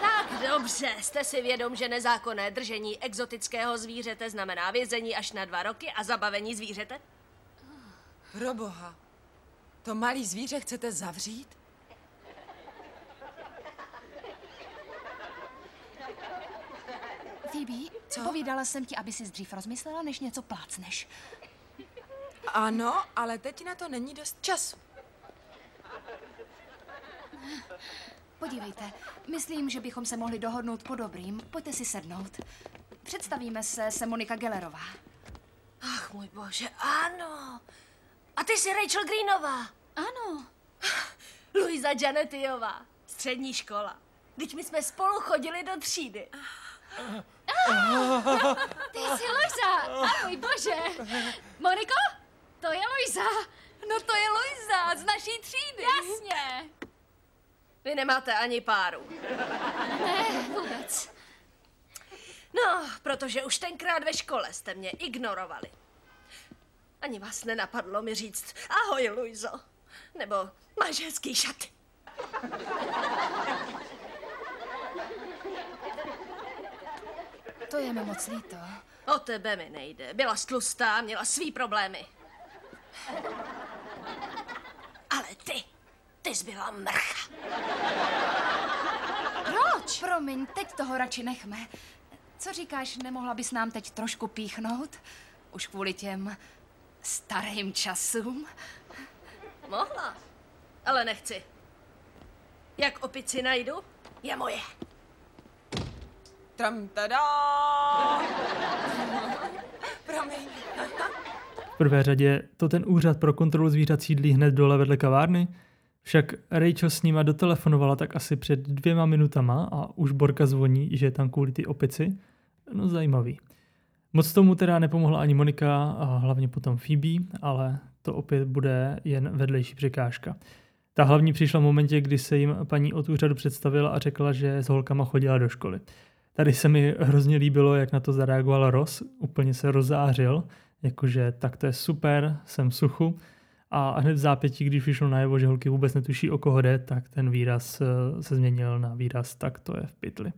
Tak dobře, jste si vědom, že nezákonné držení exotického zvířete znamená vězení až na dva roky a zabavení zvířete? Proboha. To malý zvíře chcete zavřít? Phoebe, Co? povídala jsem ti, aby si dřív rozmyslela, než něco plácneš. Ano, ale teď na to není dost času. Podívejte, myslím, že bychom se mohli dohodnout po dobrým. Pojďte si sednout. Představíme se, jsem Monika Gellerová. Ach, můj bože, ano. A ty jsi Rachel Greenová. Ano, [SIGHS] Luisa Janetiová. Střední škola. Teď my jsme spolu chodili do třídy. ty jsi Luisa. A můj bože. Moniko, to je Luisa. No to je Luisa z naší třídy. Jasně. Vy nemáte ani páru. Ne, vůbec. No, protože už tenkrát ve škole jste mě ignorovali. Ani vás nenapadlo mi říct ahoj, Luizo. Nebo máš hezký šaty. To je mi moc líto. O tebe mi nejde. Byla stlustá, měla svý problémy. Ale ty, ty jsi byla mrcha. Proč? Promiň, teď toho radši nechme. Co říkáš, nemohla bys nám teď trošku píchnout? Už kvůli těm starým časům? Mohla, ale nechci. Jak opici najdu, je moje. Tram tada! [LAUGHS] Promiň. V prvé řadě to ten úřad pro kontrolu zvířat sídlí hned dole vedle kavárny, však Rachel s nima dotelefonovala tak asi před dvěma minutama a už Borka zvoní, že je tam kvůli ty opici. No zajímavý. Moc tomu teda nepomohla ani Monika a hlavně potom Phoebe, ale to opět bude jen vedlejší překážka. Ta hlavní přišla v momentě, kdy se jim paní od úřadu představila a řekla, že s holkama chodila do školy. Tady se mi hrozně líbilo, jak na to zareagoval Ross, úplně se rozářil, jakože tak to je super, jsem suchu. A hned v zápětí, když vyšlo najevo, že holky vůbec netuší, o koho jde, tak ten výraz eh, se změnil na výraz tak to je v pytli.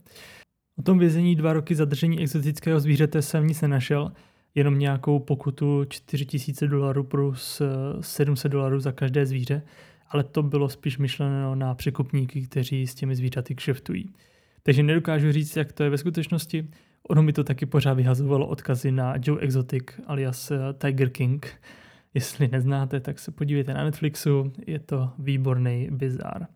O tom vězení dva roky zadržení exotického zvířete jsem nic nenašel, jenom nějakou pokutu 4000 dolarů plus 700 dolarů za každé zvíře. ale to bylo spíš myšleno na překupníky, kteří s těmi zvířaty kšeftují. Takže nedokážu říct, jak to je ve skutečnosti. Ono mi to taky pořád vyhazovalo odkazy na Joe Exotic alias eh, Tiger King. Jestli neznáte, tak se podívejte na Netflixu, je to výborný bizár.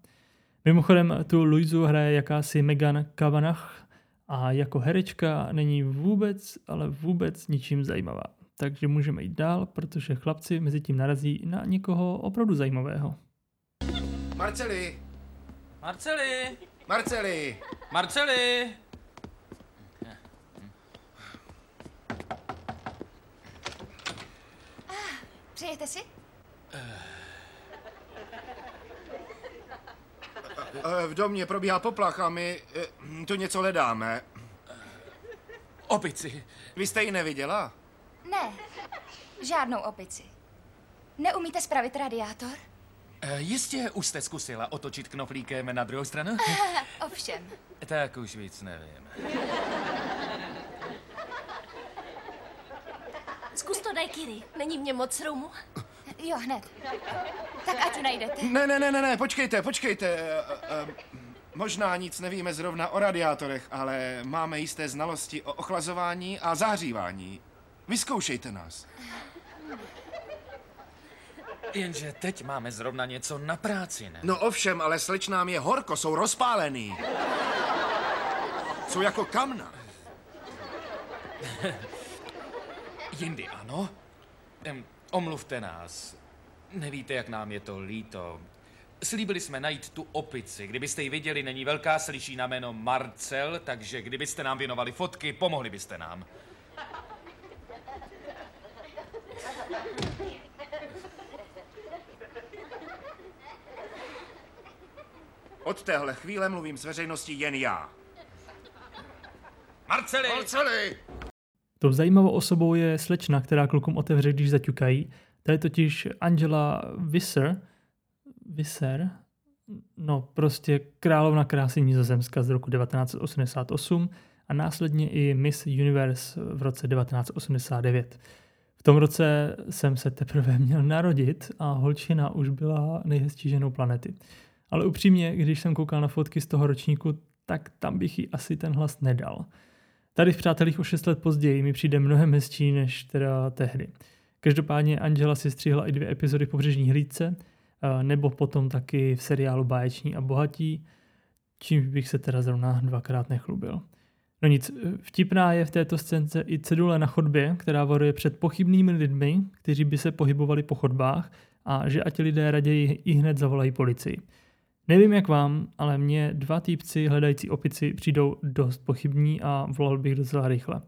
Mimochodem tu Luizu hraje jakási Megan Kavanagh a jako herečka není vůbec, ale vůbec ničím zajímavá. Takže můžeme jít dál, protože chlapci mezi tím narazí na někoho opravdu zajímavého. Marceli! Marceli! Marceli! Marceli! Přejete si? Eh, V domě probíhá poplach a my eh, tu něco hledáme. Opici. Vy jste ji neviděla? Ne, žádnou opici. Neumíte spravit radiátor? E, jistě už jste zkusila otočit knoflíkem na druhou stranu? [LAUGHS] Ovšem. tak už víc nevím. Zkus to, Daiquiri. Není mě moc rumu. Jo, hned. Tak ať ji najdete. Ne, ne, ne, ne, ne, počkejte, počkejte. Eh, eh, Možná nic nevíme zrovna o radiátorech, ale máme jisté znalosti o ochlazování a zahřívání. Vyzkoušejte nás. Jenže teď máme zrovna něco na práci, ne? No ovšem, ale slečnám je horko, jsou rozpálený. Jsou jako kamna. [LAUGHS] Jindy ano. Em, omluvte nás. Nevíte, jak nám je to líto. Slíbili jsme najít tu opici. Kdybyste ji viděli, není velká, slyší na jméno Marcel, takže kdybyste nám věnovali fotky, pomohli byste nám. Od téhle chvíle mluvím s veřejností jen já. Marceli! Marceli! Tou zajímavou osobou je slečna, která klukům otevře, když zaťukají. To je totiž Angela Visser. Visser? No, prostě královna krásy Nizozemska z roku 1988 a následně i Miss Universe v roce 1989. V tom roce jsem se teprve měl narodit a holčina už byla nejhezčí ženou planety. Ale upřímně, když jsem koukal na fotky z toho ročníku, tak tam bych jí asi ten hlas nedal. Tady v Přátelích o 6 let později mi přijde mnohem hezčí než teda tehdy. Každopádně Angela si střihla i dvě epizody pobřežní hlídce, eh, nebo potom taky v seriálu Báječní a bohatí, čímž bych se teda zrovna dvakrát nechlubil. No nic, vtipná je v této scénce i cedule na chodbě, která varuje před pochybnými lidmi, kteří by se pohybovali po chodbách a že ať lidé raději i hned zavolají policii. Nevím jak vám, ale mě dva týpci hledající opici přijdou dost pochybní a volal bych docela rychle.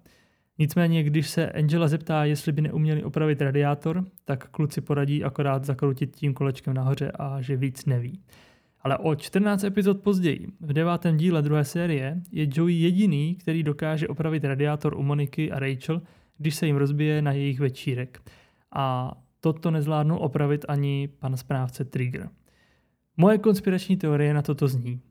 Nicméně, když se Angela zeptá, jestli by neuměli opravit radiátor, tak kluci poradí akorát zakroutit tím kolečkem nahoře a že víc neví. Ale o 14 epizod později, v devátém díle druhé série, je Joey jediný, který dokáže opravit radiátor u Moniky a Rachel, když se jim rozbije na jejich večírek. A toto nezvládnul opravit ani pan správce Trigger. Moje konspirační teorie na toto zní.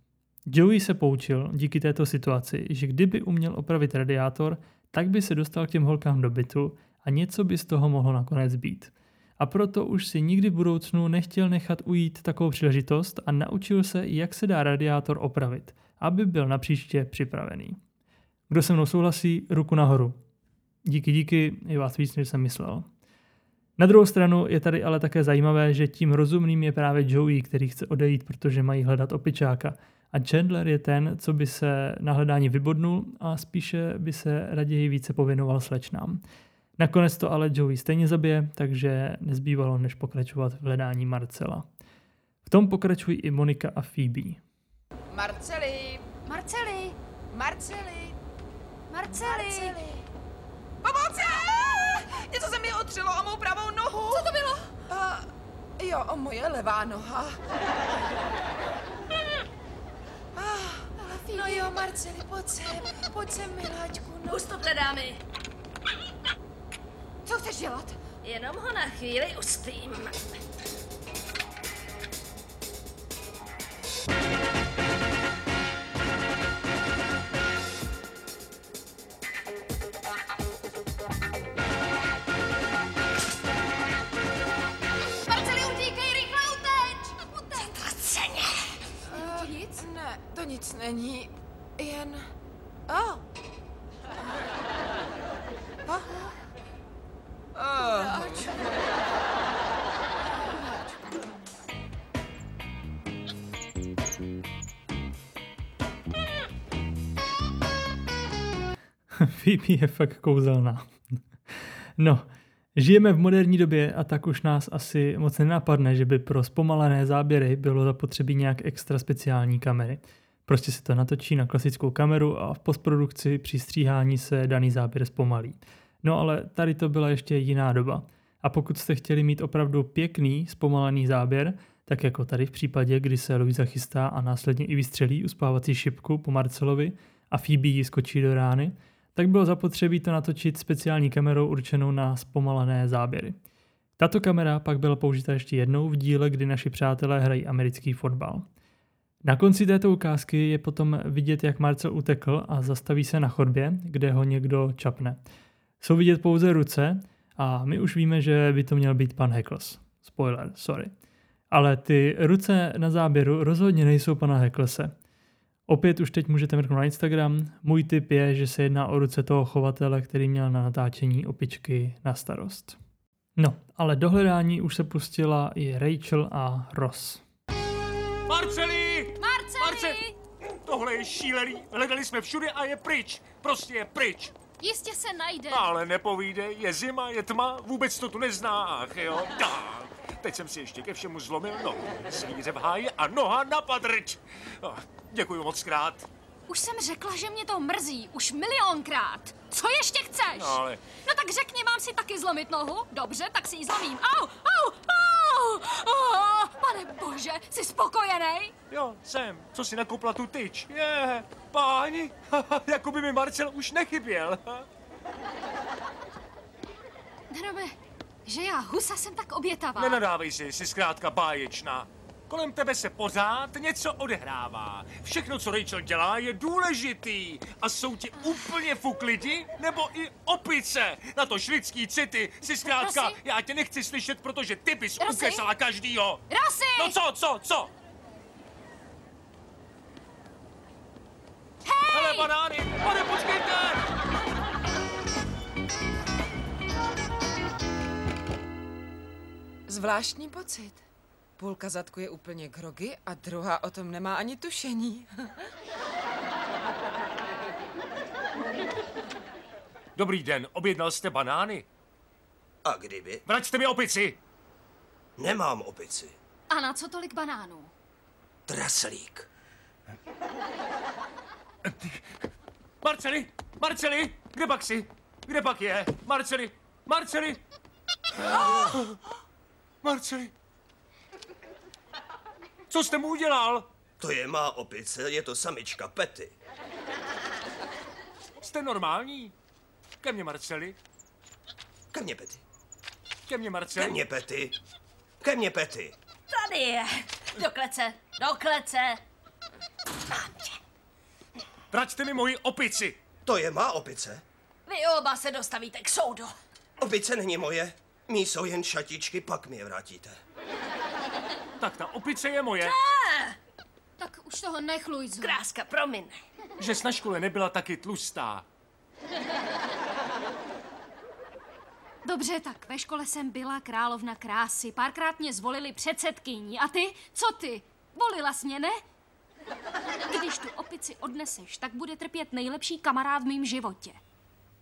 Joey se poučil díky této situaci, že kdyby uměl opravit radiátor, tak by se dostal k těm holkám do bytu a něco by z toho mohlo nakonec být. A proto už si nikdy v budoucnu nechtěl nechat ujít takovou příležitost a naučil se, jak se dá radiátor opravit, aby byl na příště připravený. Kdo se mnou souhlasí, ruku nahoru. Díky, díky, je vás víc, než jsem myslel. Na druhou stranu je tady ale také zajímavé, že tím rozumným je právě Joey, který chce odejít, protože mají hledat opičáka. A Chandler je ten, co by se na hledání vybodnul a spíše by se raději více pověnoval slečnám. Nakonec to ale Joey stejně zabije, takže nezbývalo než pokračovat v hledání Marcela. V tom pokračují i Monika a Phoebe. Marceli! Marceli! Marceli! Marceli! Pomoci! Něco se mi otřelo o mou pravou nohu. Co to bylo? Uh, jo, o moje levá noha. No jo, Marceli, pojď sem, pojď sem, miláčku, no. Ustupte, dámy. Co chceš dělat? Jenom ho na chvíli ustým. Phoebe je fakt kouzelná. no, žijeme v moderní době a tak už nás asi moc nenapadne, že by pro zpomalené záběry bylo zapotřebí nějak extra speciální kamery. Prostě se to natočí na klasickou kameru a v postprodukci při stříhání se daný záběr zpomalí. No ale tady to byla ještě jiná doba. A pokud jste chtěli mít opravdu pěkný, zpomalený záběr, tak jako tady v případě, kdy se Louisa chystá a následně i vystřelí uspávací šipku po Marcelovi a Phoebe ji skočí do rány, tak bylo zapotřebí to natočit speciální kamerou určenou na zpomalené záběry. Tato kamera pak byla použita ještě jednou v díle, kdy naši přátelé hrají americký fotbal. Na konci této ukázky je potom vidět, jak Marcel utekl a zastaví se na chodbě, kde ho někdo čapne. Jsou vidět pouze ruce a my už víme, že by to měl být pan Heckles. Spoiler, sorry. Ale ty ruce na záběru rozhodně nejsou pana Hecklese. Opět už teď můžete mrknout na Instagram. Můj tip je, že se jedná o ruce toho chovatele, který měl na natáčení opičky na starost. No, ale do hledání už se pustila i Rachel a Ross. Marceli! Marceli! Marce! Tohle je šílený. Hledali jsme všude a je pryč. Prostě je pryč. Jistě se najde. Ale nepovídej, je zima, je tma, vůbec to tu nezná, ach jo. Tak. Teď jsem si ještě ke všemu zlomil nohu. Zvíře v háji a noha na padrč. Oh, děkuji moc krát. Už jsem řekla, že mě to mrzí. Už milionkrát. Co ještě chceš? No ale No tak řekni, mám si taky zlomit nohu? Dobře, tak si ji zlomím. Au, au, au! Oh, pane bože, jsi spokojený? jo, jsem. Co si nakopla tu tyč? Je, páni, [LAUGHS] jako by mi Marcel už nechyběl. Hrome, že já husa jsem tak obětavá. Nenadávej si, jsi zkrátka báječná. Kolem tebe se pořád něco odehrává. Všechno, co Rachel dělá, je důležitý. A jsou ti úplně fuk lidi, nebo i opice. Na to švický city si zkrátka, Rosy? já tě nechci slyšet, protože ty bys Rosy? ukesala každýho. Rosy! No co, co, co? Hej! Hele, banány, pane, počkejte! Zvláštní pocit. Půlka zadku je úplně grogy a druhá o tom nemá ani tušení. [LAUGHS] Dobrý den, objednal jste banány? A kdyby? Vraťte mi opici! Nemám opici. A na co tolik banánů? Traslík. Marceli, Marceli, kde pak jsi? Kde pak je? Marceli, Marceli! [GASPS] Marceli! Co jste mu udělal? To je má opice, je to samička Pety. Jste normální? Ke mně, Marceli. Ke mně Pety. Ke mně, Ke Marceli. mně Pety. Ke mně Pety. Tady je. Do klece, do klece. Vraťte mi moji opici. To je má opice. Vy oba se dostavíte k soudu. Opice není moje. Mí jsou jen šatičky, pak mi je vrátíte. Tak ta opice je moje. Tak už toho nech, Luizu. Kráska, promiň. Že jsi na škole nebyla taky tlustá. Dobře, tak ve škole jsem byla královna krásy. Párkrát mě zvolili předsedkyní. A ty? Co ty? Volila jsi mě, ne? Když tu opici odneseš, tak bude trpět nejlepší kamarád v mém životě.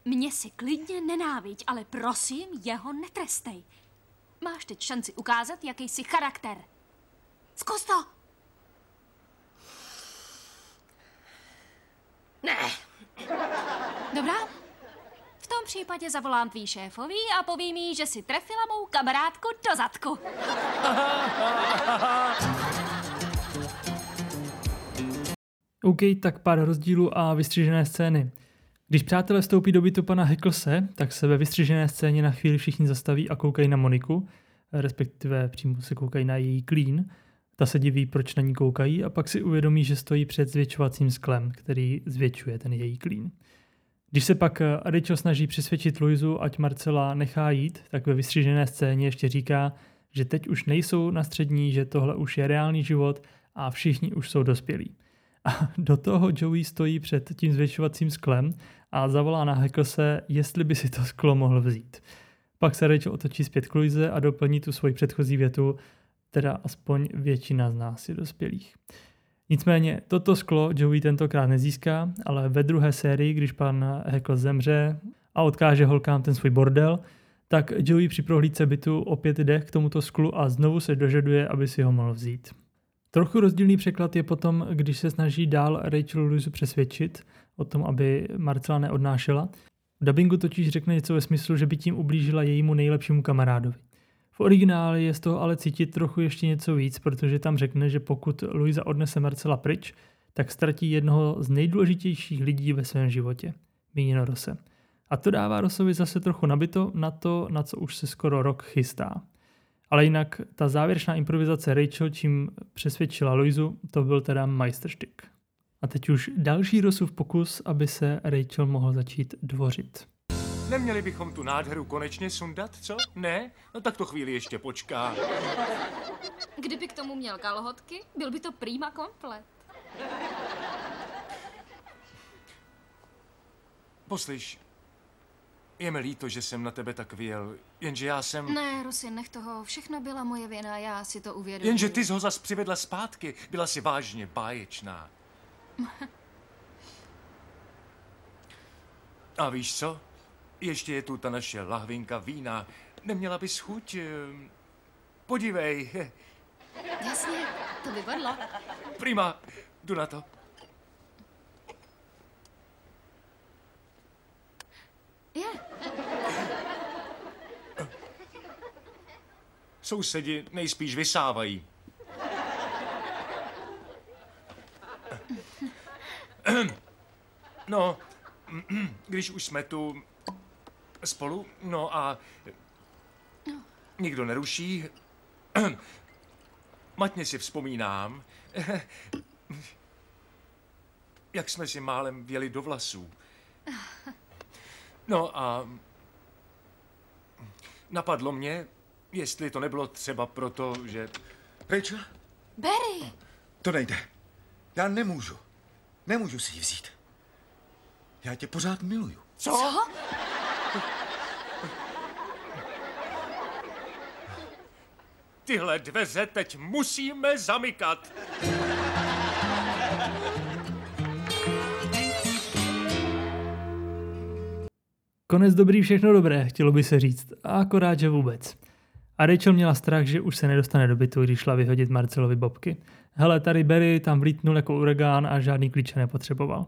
Mě si klidně nenáviď, ale prosím, jeho netrestej. Máš teď šanci ukázat, jaký jsi charakter. Zkus to! Ne, Dobrá? V tom případě zavolám tvý šéfovi a povím jí, že si trefila mou kamarádku do zadku. OK, tak pár rozdílů a vystřižené scény. Když přátelé vstoupí do bytu pana Hecklese, tak se ve vystřižené scéně na chvíli všichni zastaví a koukají na Moniku, respektive přímo se koukají na její klín. Ta se diví, proč na ní koukají a pak si uvědomí, že stojí před zvětšovacím sklem, který zvětšuje ten její klín. Když se pak eh, Rachel snaží přesvědčit Luizu, ať Marcela nechá jít, tak ve vystřižené scéně ještě říká, že teď už nejsou na střední, že tohle už je reálný život a všichni už jsou dospělí. A [LAUGHS] do toho Joey stojí před tím zvětšovacím sklem a zavolá na Hecklese, jestli by si to sklo mohl vzít. Pak se Rachel otočí zpět k Louise a doplní tu svoji předchozí větu, teda aspoň většina z nás je dospělých. Nicméně toto sklo Joey tentokrát nezíská, ale ve druhé sérii, když pan Heckle zemře a odkáže holkám ten svůj bordel, tak Joey při prohlídce bytu opět jde k tomuto sklu a znovu se dožaduje, aby si ho mohl vzít. Trochu rozdílný překlad je potom, když se snaží dál Rachel Louise přesvědčit o tom, aby Marcela neodnášela. V dubbingu totiž řekne něco ve smyslu, že by tím ublížila jejímu nejlepšímu kamarádovi. V originále je z toho ale cítit trochu ještě něco víc, protože tam řekne, že pokud Luisa odnese Marcela pryč, tak ztratí jednoho z nejdůležitějších lidí ve svém životě, míněno Rose. A to dává Rosovi zase trochu nabito na to, na co už se skoro rok chystá. Ale jinak ta závěrečná improvizace Rachel, čím přesvědčila Loizu, to byl teda majstrštyk. A teď už další Rosův pokus, aby se Rachel mohl začít dvořit. Neměli bychom tu nádheru konečně sundat, co? Ne? No tak to chvíli ještě počká. Kdyby k tomu měl kalhotky, byl by to prýma komplet. Poslyš, je mi líto, že jsem na tebe tak vyjel, jenže já jsem... Ne, Rusy, nech toho. Všechno byla moje vina, já si to uvědomuji. Jenže ty jsi ho zas přivedla zpátky. Byla si vážně báječná. [LAUGHS] A víš co? Ještě je tu ta naše lahvinka vína. Neměla bys chuť? eh, Podívej. [LAUGHS] Jasně, to by. Prima, jdu na to. Je, Sousedi nejspíš vysávají. [LAUGHS] No, [CLEARS THROAT] když už jsme tu spolu, no a nikdo neruší, [CLEARS THROAT] matně si vzpomínám, [CLEARS THROAT] jak jsme si málem věli do vlasů. No a napadlo mě, jestli to nebylo třeba proto, že... Rachel, Barry, to nejde. Já nemůžu. Nemůžu si ji vzít. Já tě pořád miluju. Co? Tyhle dveře teď musíme zamykat. Konec dobrý, všechno dobré, chtělo by se říct, a akorát, že vůbec. A Rachel měla strach, že už se nedostane do bytu, když šla vyhodit Marcelovi bobky. Hele, tady Barry tam vlítnul jako uragán a žádný klíče nepotřeboval.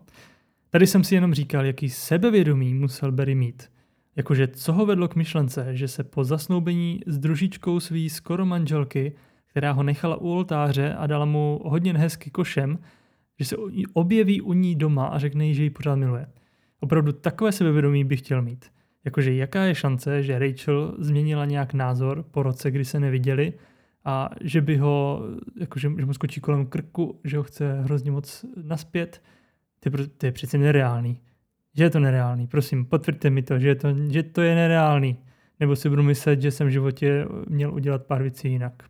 Tady jsem si jenom říkal, jaký sebevědomí musel Barry mít. Jakože co ho vedlo k myšlence, že se po zasnoubení s družičkou svý skoro manželky, která ho nechala u oltáře a dala mu hodně hezky košem, že se objeví u ní doma a řekne jí, že ji pořád miluje. Opravdu takové sebevědomí bych chtěl mít. Jakože jaká je šance, že Rachel změnila nějak názor po roce, kdy se neviděli a že by ho, jakože že mu skočí kolem krku, že ho chce hrozně moc naspět, to je, to je přece nereálný. Že je to nereálný, prosím, potvrďte mi to, že, je to, že to je nereálný. Nebo si budu myslet, že jsem v životě měl udělat pár věcí jinak.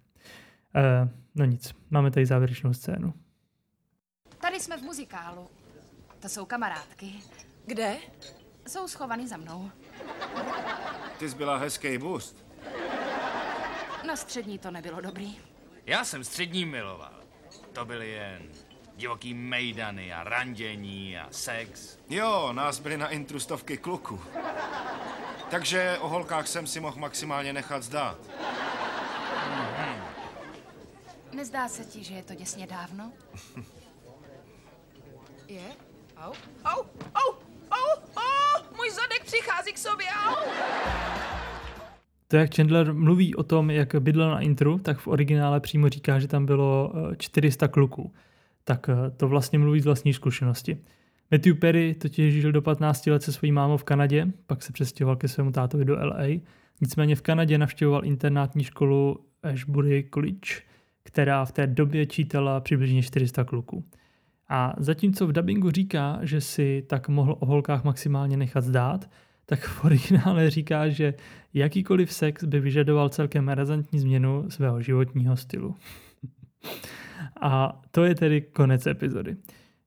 Uh, no nic, máme tady závěrečnou scénu. Tady jsme v muzikálu. To jsou kamarádky. Kde? Jsou schovaný za mnou. Ty jsi byla hezký boost. Na střední to nebylo dobrý. Já jsem střední miloval. To byly jen divoký mejdany a randění a sex. Jo, nás byly na intru stovky kluků. Takže o holkách jsem si mohl maximálně nechat zdát. Nezdá se ti, že je to děsně dávno? [LAUGHS] Je? Au, au, au, au, au, můj zadek přichází k sobě, au. To, jak Chandler mluví o tom, jak bydlel na intru, tak v originále přímo říká, že tam bylo eh, 400 kluků. Tak eh, to vlastně mluví z vlastní zkušenosti. Matthew Perry totiž žil do 15 let se svojí mámou v Kanadě, pak se přestěhoval ke svému tátovi do LA. Nicméně v Kanadě navštěvoval internátní školu Ashbury College, která v té době čítala přibližně 400 kluků. A zatímco v dubbingu říká, že si tak mohl o holkách maximálně nechat zdát, tak v originále říká, že jakýkoliv sex by vyžadoval celkem razantní změnu svého životního stylu. A to je tedy konec epizody.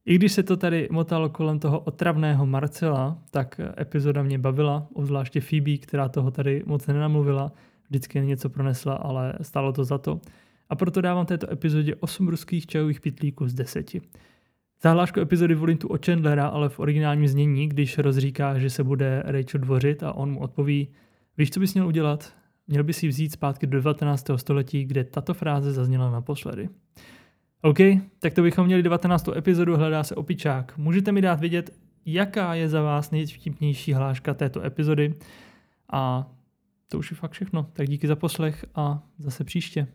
I když se to tady motalo kolem toho otravného Marcela, tak epizoda mě bavila, obzvláště Phoebe, která toho tady moc nenamluvila, vždycky něco pronesla, ale stálo to za to. A proto dávám této epizodě 8 ruských čajových pitlíků z 10. Zahlášku epizody volím tu od Chandlera, ale v originálním znění, když rozříká, že se bude Rachel dvořit a on mu odpoví, víš, co bys měl udělat? Měl bys si vzít zpátky do 19. století, kde tato fráze zazněla naposledy. OK, tak to bychom měli 19. epizodu Hledá se opičák. Můžete mi dát vědět, jaká je za vás nejvtipnější hláška této epizody. A to už je fakt všechno. Tak díky za poslech a zase příště.